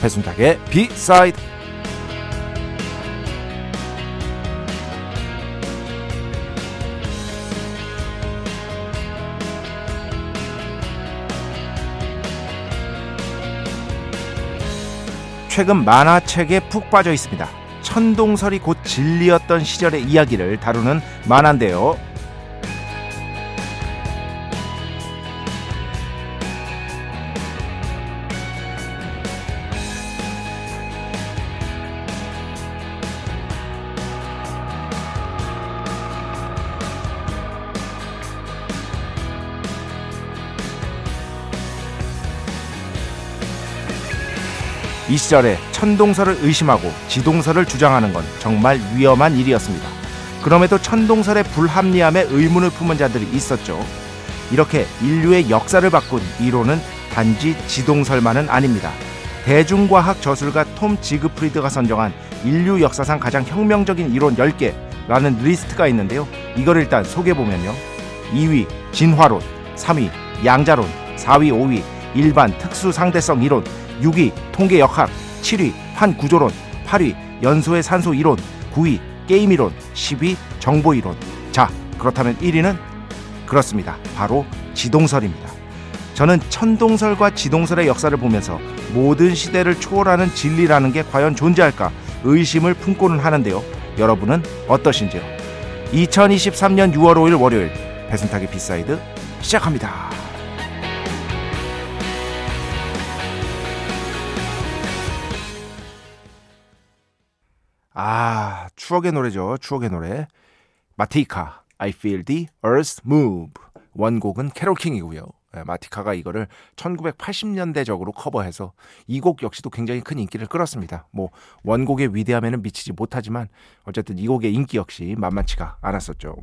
배순탁의 비사이드 최근 만화책에 푹 빠져 있습니다. 천동설이 곧 진리였던 시절의 이야기를 다루는 만화인데요. 이 시절에 천동설을 의심하고 지동설을 주장하는 건 정말 위험한 일이었습니다. 그럼에도 천동설의 불합리함에 의문을 품은 자들이 있었죠. 이렇게 인류의 역사를 바꾼 이론은 단지 지동설만은 아닙니다. 대중과학 저술가 톰 지그프리드가 선정한 인류 역사상 가장 혁명적인 이론 10개라는 리스트가 있는데요. 이걸 일단 소개해보면요. 2위 진화론, 3위 양자론, 4위 5위 일반 특수 상대성 이론, 6위 통계 역학, 7위 환구조론, 8위 연소의 산소 이론, 9위 게임 이론, 10위 정보 이론. 자, 그렇다면 1위는 그렇습니다. 바로 지동설입니다. 저는 천동설과 지동설의 역사를 보면서 모든 시대를 초월하는 진리라는 게 과연 존재할까 의심을 품고는 하는데요. 여러분은 어떠신지요? 2023년 6월 5일 월요일 배순탁의 B side 시작합니다. 아, 추억의 노래죠. 추억의 노래. 마티카, I Feel the Earth Move. 원곡은 캐롤킹이고요. 네, 마티카가 이거를 1980년대적으로 커버해서 이 곡 역시도 굉장히 큰 인기를 끌었습니다. 뭐 원곡의 위대함에는 미치지 못하지만 어쨌든 이 곡의 인기 역시 만만치가 않았었죠.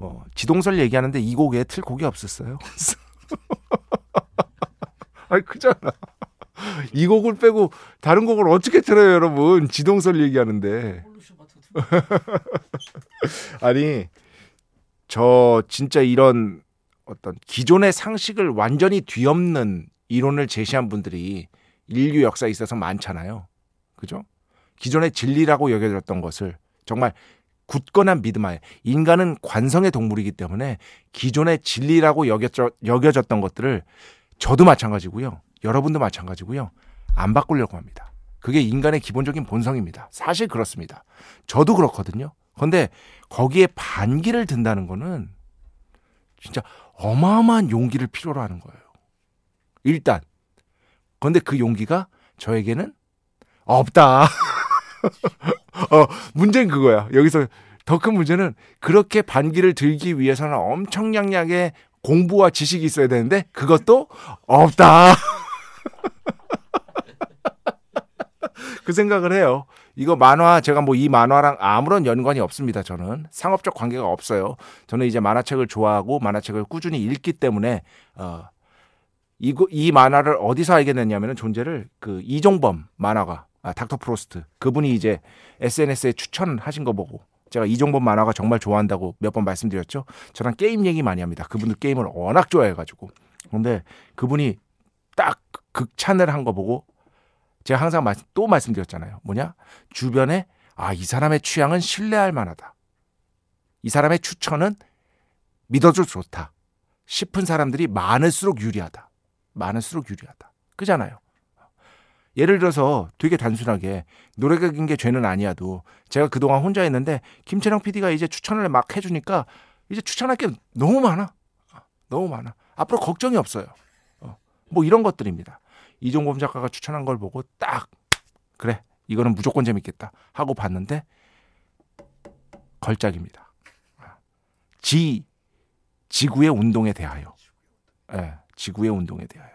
뭐 지동설 얘기하는데 이 곡에 틀 곡이 없었어요. 아니 그잖아. 이 곡을 빼고 다른 곡을 어떻게 틀어요, 여러분? 지동설 얘기하는데. 아니 저 진짜 이런 어떤 기존의 상식을 완전히 뒤엎는 이론을 제시한 분들이 인류 역사에 있어서 많잖아요. 그죠? 기존의 진리라고 여겨졌던 것을 정말 굳건한 믿음하에 인간은 관성의 동물이기 때문에 기존의 진리라고 여겨져, 여겨졌던 것들을 저도 마찬가지고요. 여러분도 마찬가지고요. 안 바꾸려고 합니다. 그게 인간의 기본적인 본성입니다. 사실 그렇습니다. 저도 그렇거든요. 그런데 거기에 반기를 든다는 거는 진짜 어마어마한 용기를 필요로 하는 거예요. 일단. 그런데 그 용기가 저에게는 없다. 어, 문제는 그거야. 여기서 더 큰 문제는 그렇게 반기를 들기 위해서는 엄청량량의 공부와 지식이 있어야 되는데 그것도 없다. 그 생각을 해요. 이거 만화 제가 뭐 이 만화랑 아무런 연관이 없습니다. 저는 상업적 관계가 없어요. 저는 이제 만화책을 좋아하고 만화책을 꾸준히 읽기 때문에 어, 이, 이 만화를 어디서 알게 됐냐면은 존재를 그 이종범 만화가 아, 닥터 프로스트 그분이 이제 SNS에 추천하신 거 보고 제가 이종범 만화가 정말 좋아한다고 몇 번 말씀드렸죠. 저랑 게임 얘기 많이 합니다. 그분들 게임을 워낙 좋아해가지고. 근데 그분이 딱 극찬을 한 거 보고 제가 항상 말, 또 말씀드렸잖아요. 뭐냐? 주변에 아, 이 사람의 취향은 신뢰할 만하다. 이 사람의 추천은 믿어도 좋다. 싶은 사람들이 많을수록 유리하다. 많을수록 유리하다. 그잖아요. 예를 들어서 되게 단순하게 노래가 긴 게 죄는 아니야도 제가 그동안 혼자 했는데 김채령 PD가 이제 추천을 막 해주니까 이제 추천할 게 너무 많아. 너무 많아. 앞으로 걱정이 없어요. 어, 뭐 이런 것들입니다. 이종범 작가가 추천한 걸 보고 딱 그래 이거는 무조건 재밌겠다 하고 봤는데 걸작입니다. 지 지구의 운동에 대하여. 예, 지구의 운동에 대하여.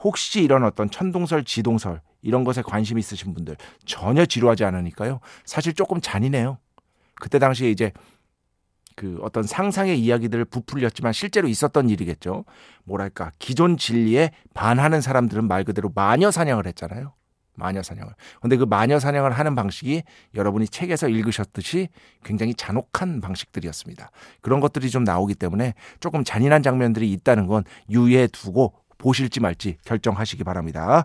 혹시 이런 어떤 천동설, 지동설 이런 것에 관심 있으신 분들 전혀 지루하지 않으니까요. 사실 조금 잔인해요. 그때 당시에 이제 그 어떤 상상의 이야기들을 부풀렸지만 실제로 있었던 일이겠죠. 뭐랄까 기존 진리에 반하는 사람들은 말 그대로 마녀 사냥을 했잖아요. 마녀 사냥을. 근데 그 마녀 사냥을 하는 방식이 여러분이 책에서 읽으셨듯이 굉장히 잔혹한 방식들이었습니다. 그런 것들이 좀 나오기 때문에 조금 잔인한 장면들이 있다는 건 유의해 두고 보실지 말지 결정하시기 바랍니다.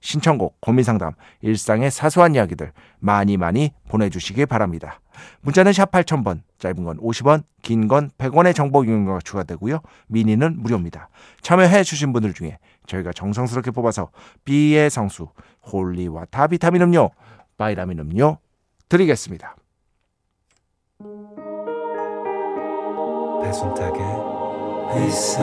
신청곡, 고민상담, 일상의 사소한 이야기들 많이 많이 보내주시기 바랍니다. 문자는 샵 8000번, 짧은 건 50원, 긴 건 100원의 정보 이용료가 추가되고요. 미니는 무료입니다. 참여해 주신 분들 중에 저희가 정성스럽게 뽑아서 B의 성수, holy water 비타민 음료, 바이라민 음료 드리겠습니다. 배순탁의 회사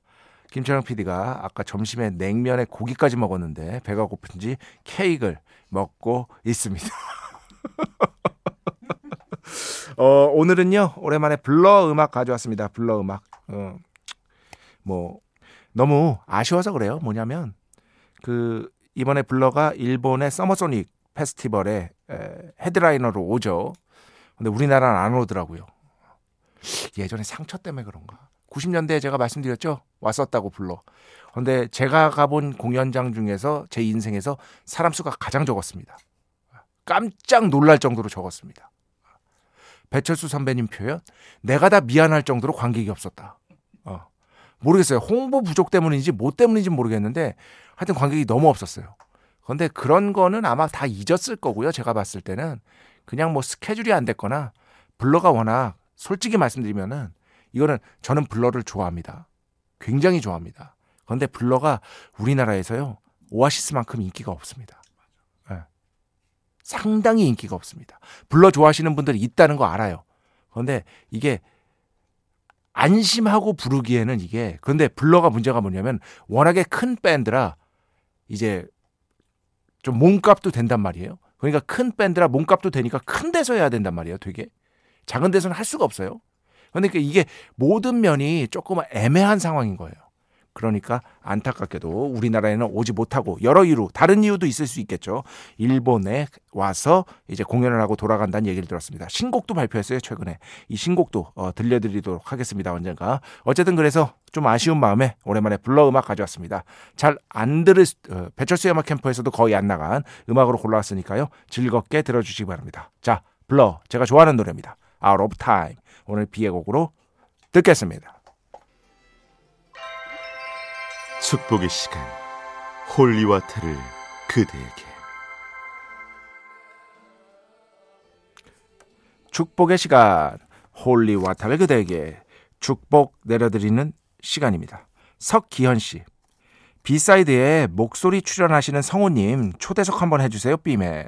김철영 PD가 아까 점심에 냉면에 고기까지 먹었는데 배가 고픈지 케이크를 먹고 있습니다. 어, 오늘은요 오랜만에 블러 음악 가져왔습니다. 블러 음악. 어, 뭐 너무 아쉬워서 그래요. 뭐냐면 그 이번에 블러가 일본의 서머소닉 페스티벌에 에, 헤드라이너로 오죠. 근데 우리나라는 안 오더라고요. 예전에 상처 때문에 그런가. 90년대에 제가 말씀드렸죠. 왔었다고 불러. 근데 제가 가본 공연장 중에서 제 인생에서 사람 수가 가장 적었습니다. 깜짝 놀랄 정도로 적었습니다. 배철수 선배님 표현, 내가 다 미안할 정도로 관객이 없었다. 어. 모르겠어요. 홍보 부족 때문인지 뭐 때문인지 모르겠는데 하여튼 관객이 너무 없었어요. 그런데 그런 거는 아마 다 잊었을 거고요. 제가 봤을 때는 그냥 뭐 스케줄이 안 됐거나 블러가 워낙 솔직히 말씀드리면은 이거는 저는 블러를 좋아합니다. 굉장히 좋아합니다. 그런데 블러가 우리나라에서요 오아시스만큼 인기가 없습니다. 네. 상당히 인기가 없습니다. 블러 좋아하시는 분들이 있다는 거 알아요. 그런데 이게 안심하고 부르기에는 이게 그런데 블러가 문제가 뭐냐면 워낙에 큰 밴드라 이제 좀 몸값도 된단 말이에요. 그러니까 큰 밴드라 몸값도 되니까 큰 데서 해야 된단 말이에요. 되게 작은 데서는 할 수가 없어요. 그러니까 이게 모든 면이 조금 애매한 상황인 거예요. 그러니까 안타깝게도 우리나라에는 오지 못하고 여러 이유, 다른 이유도 있을 수 있겠죠. 일본에 와서 이제 공연을 하고 돌아간다는 얘기를 들었습니다. 신곡도 발표했어요, 최근에. 이 신곡도 어, 들려드리도록 하겠습니다, 언젠가. 어쨌든 그래서 좀 아쉬운 마음에 오랜만에 블러 음악 가져왔습니다. 잘 안 들을, 어, 배철수 음악 캠프에서도 거의 안 나간 음악으로 골라왔으니까요. 즐겁게 들어주시기 바랍니다. 자, 블러, 제가 좋아하는 노래입니다. Out of Time. 오늘 B의 곡으로 듣겠습니다. 축복의 시간 holy water를 그대에게 축복의 시간 holy water를 그대에게 축복 내려드리는 시간입니다. 석기현 씨 B side에 목소리 출연하시는 성우님 초대석 한번 해주세요 삐맨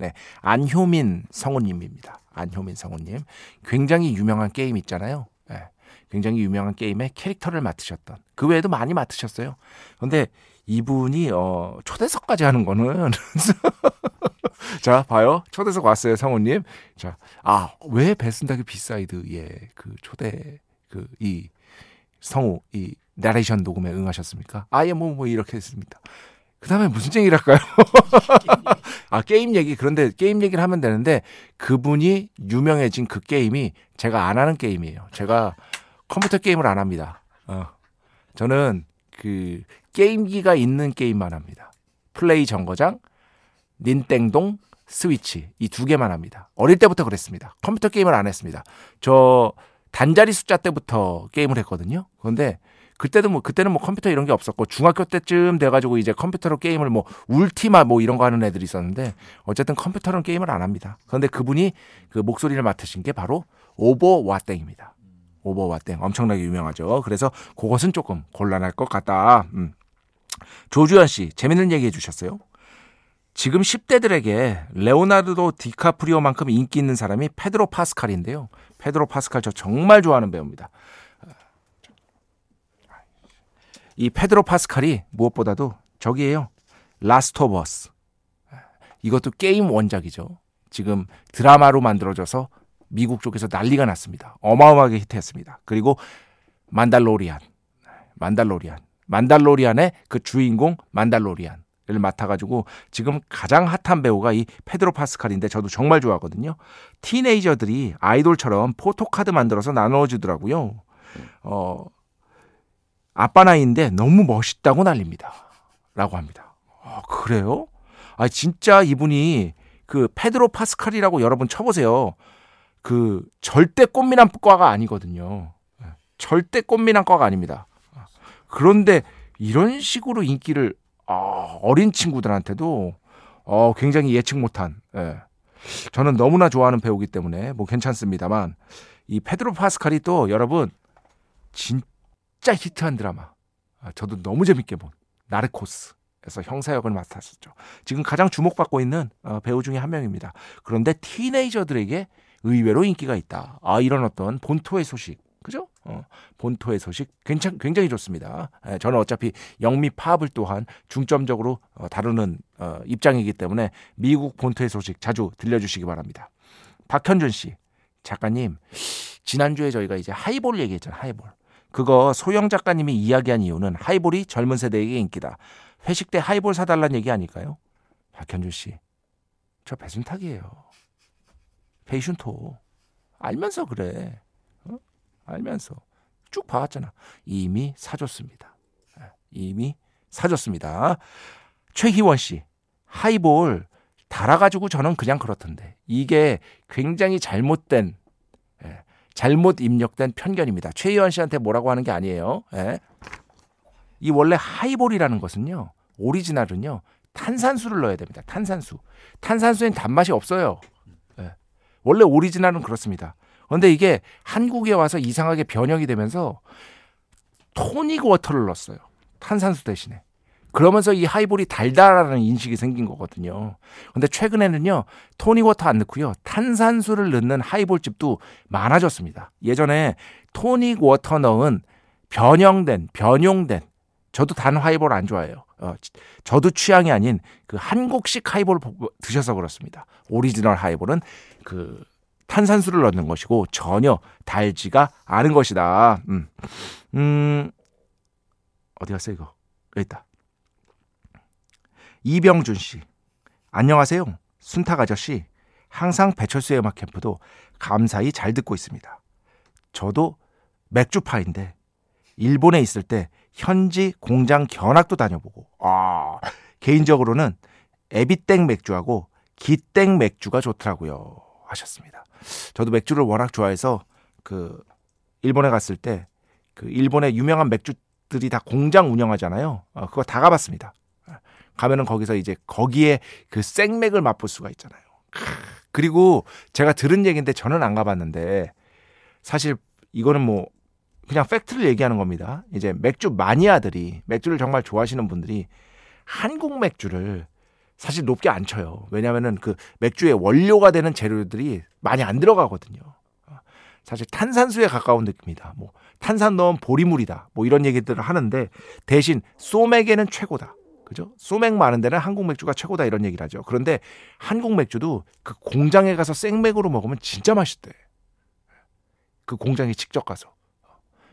네 안효민 성우님입니다. 안효민 성우님 굉장히 유명한 게임 있잖아요. 네, 굉장히 유명한 게임의 캐릭터를 맡으셨던 그 외에도 많이 맡으셨어요. 근데 이분이 어 초대석까지 하는 거는 자 봐요 초대석 왔어요 성우님 자아왜 배순탁의 B side에 그 초대 그 이 성우 이 나레이션 녹음에 응하셨습니까? 아예 뭐, 뭐 이렇게 했습니다. 그 다음에 무슨 얘기를 할까요? 아, 게임 얘기. 그런데 게임 얘기를 하면 되는데 그분이 유명해진 그 게임이 제가 안 하는 게임이에요. 제가 컴퓨터 게임을 안 합니다. 어. 저는 그 게임기가 있는 게임만 합니다. 플레이 정거장, 닌땡동, 스위치 이 두 개만 합니다. 어릴 때부터 그랬습니다. 컴퓨터 게임을 안 했습니다. 저 단자리 숫자 때부터 게임을 했거든요. 그런데 그때도 뭐 그때는 뭐 컴퓨터 이런 게 없었고 중학교 때쯤 돼가지고 이제 컴퓨터로 게임을 뭐 울티마 뭐 이런 거 하는 애들이 있었는데 어쨌든 컴퓨터로는 게임을 안 합니다. 그런데 그분이 그 목소리를 맡으신 게 바로 오버와땡입니다. 오버와땡 엄청나게 유명하죠. 그래서 그것은 조금 곤란할 것 같다. 음. 조주현 씨 재밌는 얘기 해주셨어요. 지금 10대들에게 레오나르도 디카프리오만큼 인기 있는 사람이 페드로 파스칼인데요. 페드로 파스칼 저 정말 좋아하는 배우입니다. 이 페드로 파스칼이 무엇보다도 저기에요. Last of Us. 이것도 게임 원작이죠. 지금 드라마로 만들어져서 미국 쪽에서 난리가 났습니다. 어마어마하게 히트했습니다. 그리고 만달로리안. 만달로리안. 만달로리안의 그 주인공 만달로리안. 을 맡아가지고 지금 가장 핫한 배우가 이 페드로 파스칼인데 저도 정말 좋아하거든요. 티네이저들이 아이돌처럼 포토카드 만들어서 나눠주더라고요. 어, 아빠 나이인데 너무 멋있다고 난립니다. 라고 합니다. 아, 그래요? 아, 진짜 이분이 그 페드로 파스칼이라고 여러분 쳐보세요. 그 절대 꽃미남과가 아니거든요. 절대 꽃미남과가 아닙니다. 그런데 이런 식으로 인기를 아, 어린 친구들한테도 어, 굉장히 예측 못한 예. 저는 너무나 좋아하는 배우기 때문에 뭐 괜찮습니다만 이 페드로 파스칼이 또 여러분 진 진짜 히트한 드라마. 아, 저도 너무 재밌게 본 나르코스에서 형사 역을 맡았었죠. 지금 가장 주목받고 있는 어, 배우 중에 한 명입니다. 그런데 티네이저들에게 의외로 인기가 있다. 아 이런 어떤 본토의 소식, 그죠? 어, 본토의 소식 굉장히 굉장히 좋습니다. 예, 저는 어차피 영미 파업을 또한 중점적으로 어, 다루는 어, 입장이기 때문에 미국 본토의 소식 자주 들려주시기 바랍니다. 박현준 씨 작가님 지난주에 저희가 이제 하이볼 얘기했잖아요. 하이볼. 그거 소영 작가님이 이야기한 이유는 하이볼이 젊은 세대에게 인기다. 회식 때 하이볼 사달란 얘기 아닐까요? 박현준 씨, 저 배순탁이에요. 페이슌토. 알면서 그래. 어? 알면서. 쭉 봐왔잖아. 이미 사줬습니다. 예, 이미 사줬습니다. 최희원 씨, 하이볼 달아가지고 저는 그냥 그렇던데. 이게 굉장히 잘못된 잘못 입력된 편견입니다. 최희원 씨한테 뭐라고 하는 게 아니에요. 예. 이 원래 하이볼이라는 것은요. 오리지널은요. 탄산수를 넣어야 됩니다. 탄산수. 탄산수엔 단맛이 없어요. 예. 원래 오리지널은 그렇습니다. 그런데 이게 한국에 와서 이상하게 변형이 되면서 토닉 워터를 넣었어요. 탄산수 대신에. 그러면서 이 하이볼이 달달하다는 인식이 생긴 거거든요. 근데 최근에는요, 토닉워터 안 넣고요, 탄산수를 넣는 하이볼집도 많아졌습니다. 예전에 토닉워터 넣은 변형된, 변용된, 저도 단 하이볼 안 좋아해요. 어, 저도 취향이 아닌 그 한국식 하이볼 드셔서 그렇습니다. 오리지널 하이볼은 그 탄산수를 넣는 것이고 전혀 달지가 않은 것이다. 음, 음 어디 갔어 이거? 여기 있다. 이병준 씨. 안녕하세요. 순탁 아저씨. 항상 배철수의 음악 캠프도 감사히 잘 듣고 있습니다. 저도 맥주파인데 일본에 있을 때 현지 공장 견학도 다녀보고 아 개인적으로는 에비땡 맥주하고 기땡 맥주가 좋더라고요 하셨습니다. 저도 맥주를 워낙 좋아해서 그 일본에 갔을 때 그 일본의 유명한 맥주들이 다 공장 운영하잖아요. 어, 그거 다 가봤습니다. 가면은 거기서 이제 거기에 그 생맥을 맛볼 수가 있잖아요. 그리고 제가 들은 얘기인데 저는 안 가봤는데 사실 이거는 뭐 그냥 팩트를 얘기하는 겁니다. 이제 맥주 마니아들이 맥주를 정말 좋아하시는 분들이 한국 맥주를 사실 높게 안 쳐요. 왜냐하면은 그 맥주의 원료가 되는 재료들이 많이 안 들어가거든요. 사실 탄산수에 가까운 느낌이다. 뭐 탄산 넣은 보리물이다. 뭐 이런 얘기들을 하는데 대신 소맥에는 최고다. 그죠? 소맥 많은 데는 한국 맥주가 최고다 이런 얘기를 하죠. 그런데 한국 맥주도 그 공장에 가서 생맥으로 먹으면 진짜 맛있대. 그 공장에 직접 가서.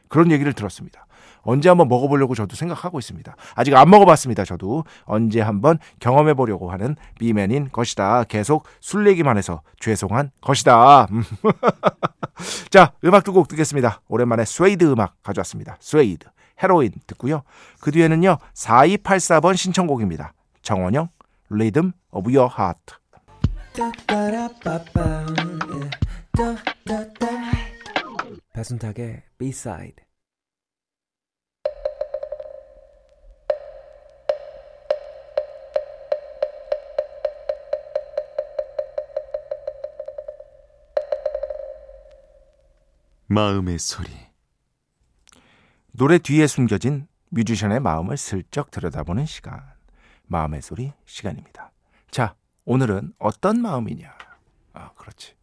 그런 얘기를 들었습니다. 언제 한번 먹어보려고 저도 생각하고 있습니다. 아직 안 먹어봤습니다. 저도 언제 한번 경험해보려고 하는 비맨인 것이다. 계속 술 얘기만 해서 죄송한 것이다. 자, 음악 두 곡 듣겠습니다. 오랜만에 스웨이드 음악 가져왔습니다. 스웨이드, 헤로인 듣고요. 그 뒤에는요, 4284번 신청곡입니다. 정원영, Rhythm of Your Heart. 배순탁의 B-side 마음의 소리. 노래 뒤에 숨겨진 뮤지션의 마음을 슬쩍 들여다보는 시간. 마음의 소리 시간입니다. 자, 오늘은 어떤 마음이냐? 아, 그렇지.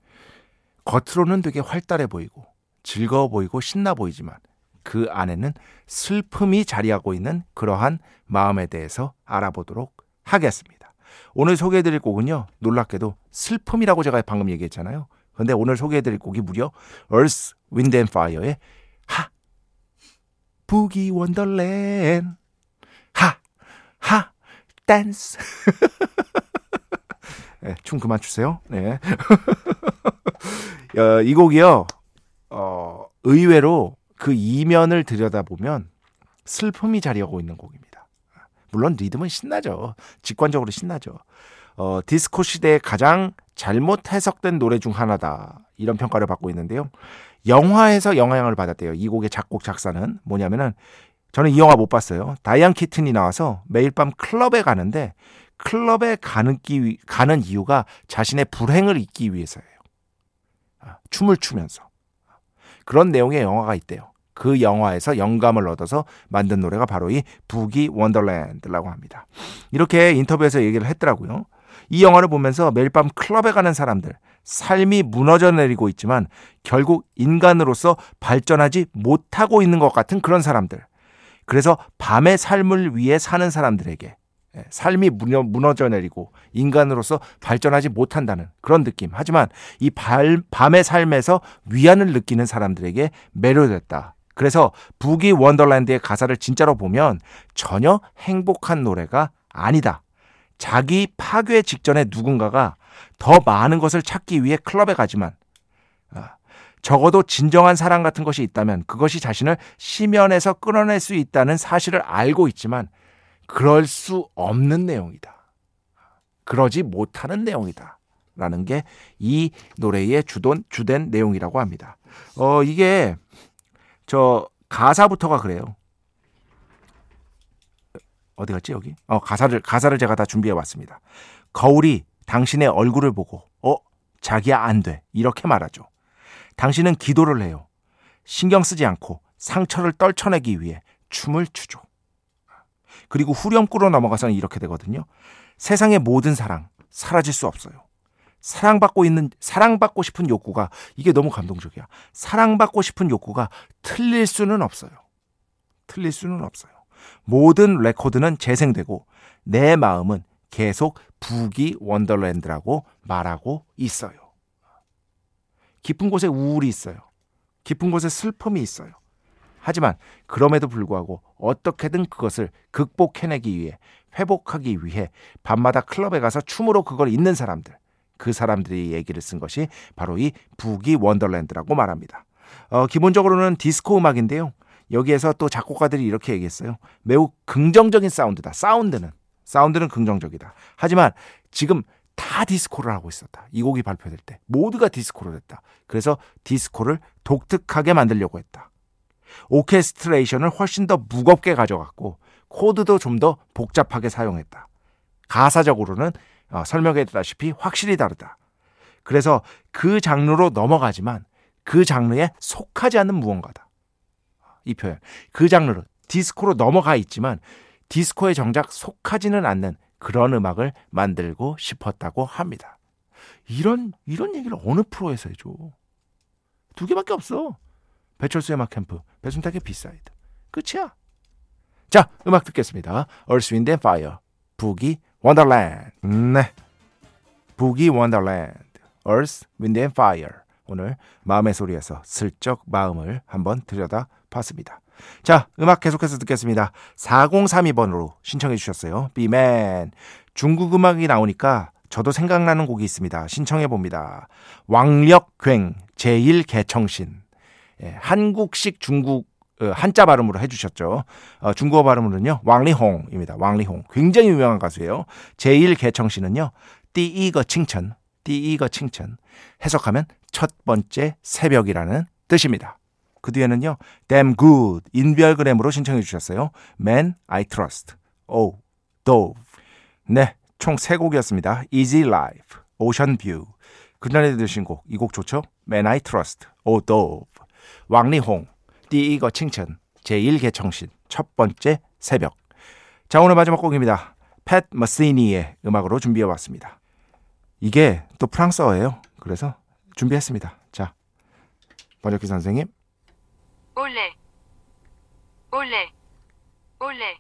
겉으로는 되게 활달해 보이고 즐거워 보이고 신나 보이지만 그 안에는 슬픔이 자리하고 있는 그러한 마음에 대해서 알아보도록 하겠습니다. 오늘 소개해드릴 곡은요, 놀랍게도 슬픔이라고 제가 방금 얘기했잖아요. 근데 오늘 소개해드릴 곡이 무려 Earth, Wind and Fire의 하 부기 원더랜 하 하 댄스 네, 춤 그만 추세요. 네. 어, 이 곡이요. 어, 의외로 그 이면을 들여다보면 슬픔이 자리하고 있는 곡입니다. 물론 리듬은 신나죠. 직관적으로 신나죠. 어, 디스코 시대의 가장 잘못 해석된 노래 중 하나다. 이런 평가를 받고 있는데요. 영화에서 영향을 받았대요. 이 곡의 작곡 작사는 뭐냐면은 저는 이 영화 못 봤어요. 다이안 키튼이 나와서 매일 밤 클럽에 가는데 클럽에 가는, 기, 가는 이유가 자신의 불행을 잊기 위해서예요. 아, 춤을 추면서. 그런 내용의 영화가 있대요. 그 영화에서 영감을 얻어서 만든 노래가 바로 이 부기 원더랜드라고 합니다. 이렇게 인터뷰에서 얘기를 했더라고요. 이 영화를 보면서 매일 밤 클럽에 가는 사람들, 삶이 무너져 내리고 있지만 결국 인간으로서 발전하지 못하고 있는 것 같은 그런 사람들. 그래서 밤의 삶을 위해 사는 사람들에게 예, 삶이 무너져 내리고 인간으로서 발전하지 못한다는 그런 느낌. 하지만 이 밤의 삶에서 위안을 느끼는 사람들에게 매료됐다. 그래서 부기 원더랜드의 가사를 진짜로 보면 전혀 행복한 노래가 아니다. 자기 파괴 직전에 누군가가 더 많은 것을 찾기 위해 클럽에 가지만 아, 적어도 진정한 사랑 같은 것이 있다면 그것이 자신을 심연에서 끊어낼 수 있다는 사실을 알고 있지만 그럴 수 없는 내용이다. 그러지 못하는 내용이다. 라는 게 이 노래의 주돈, 주된 내용이라고 합니다. 어, 이게 저 가사부터가 그래요. 어디 갔지 여기? 어 가사를 가사를 제가 다 준비해 왔습니다. 거울이 당신의 얼굴을 보고 어 자기야 안 돼 이렇게 말하죠. 당신은 기도를 해요. 신경 쓰지 않고 상처를 떨쳐내기 위해 춤을 추죠. 그리고 후렴구로 넘어가서는 이렇게 되거든요. 세상의 모든 사랑 사라질 수 없어요. 사랑받고 있는 사랑받고 싶은 욕구가 이게 너무 감동적이야. 사랑받고 싶은 욕구가 틀릴 수는 없어요. 틀릴 수는 없어요. 모든 레코드는 재생되고 내 마음은 계속 Boogie Wonderland라고 말하고 있어요. 깊은 곳에 우울이 있어요. 깊은 곳에 슬픔이 있어요. 하지만 그럼에도 불구하고 어떻게든 그것을 극복해내기 위해 회복하기 위해 밤마다 클럽에 가서 춤으로 그걸 잊는 사람들 그 사람들이 얘기를 쓴 것이 바로 이 Boogie Wonderland라고 말합니다. 어, 기본적으로는 디스코 음악인데요. 여기에서 또 작곡가들이 이렇게 얘기했어요. 매우 긍정적인 사운드다. 사운드는 사운드는 긍정적이다. 하지만 지금 다 디스코를 하고 있었다. 이 곡이 발표될 때 모두가 디스코로 됐다. 그래서 디스코를 독특하게 만들려고 했다. 오케스트레이션을 훨씬 더 무겁게 가져갔고 코드도 좀 더 복잡하게 사용했다. 가사적으로는 어, 설명했다시피 확실히 다르다. 그래서 그 장르로 넘어가지만 그 장르에 속하지 않는 무언가다. 이 표현. 그 장르로 디스코로 넘어가 있지만 디스코에 정작 속하지는 않는 그런 음악을 만들고 싶었다고 합니다. 이런 이런 얘기를 어느 프로에서 해줘? 두 개밖에 없어. 배철수의 음악 캠프, 배순탁의 B side. 끝이야. 자, 음악 듣겠습니다. Earth, Wind and Fire, 부기 원더랜드. 네. 부기 원더랜드, Earth, Wind and Fire, 오늘 마음의 소리에서 슬쩍 마음을 한번 들여다 봤습니다. 자, 음악 계속해서 듣겠습니다. 4032번으로 신청해 주셨어요. 비맨. 중국 음악이 나오니까 저도 생각나는 곡이 있습니다. 신청해 봅니다. 왕력괭 제1개청신. 예, 한국식 중국 어, 한자 발음으로 해주셨죠. 어, 중국어 발음으로는요, 왕리홍입니다. 왕리홍. 굉장히 유명한 가수예요. 제1개청신은요, 띠이거 칭천, 띠이거 칭천. 해석하면 첫 번째 새벽이라는 뜻입니다. 그 뒤에는요, damn good, 인별그램으로 신청해 주셨어요. Man I Trust, Oh, Dove. 네, 총 세 곡이었습니다. Easy Life, Ocean View. 그날에 들으신 곡, 이 곡 좋죠? Man I Trust, Oh, Dove. 왕리홍, 띠이거 칭천, 제1개청신, 첫 번째 새벽. 자, 오늘 마지막 곡입니다. 팻 머시니의 음악으로 준비해 왔습니다. 이게 또 프랑스어예요. 그래서 준비했습니다. 자, 버려키 선생님. 올레, 올레, 올레.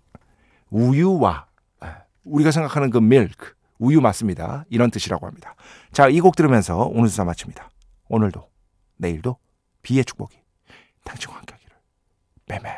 우유와 아, 우리가 생각하는 그 밀크, 우유 맞습니다. 이런 뜻이라고 합니다. 자, 이 곡 들으면서 오늘 수사 마칩니다. 오늘도, 내일도 비의 축복이 당신과 함께 하기를. 빼매.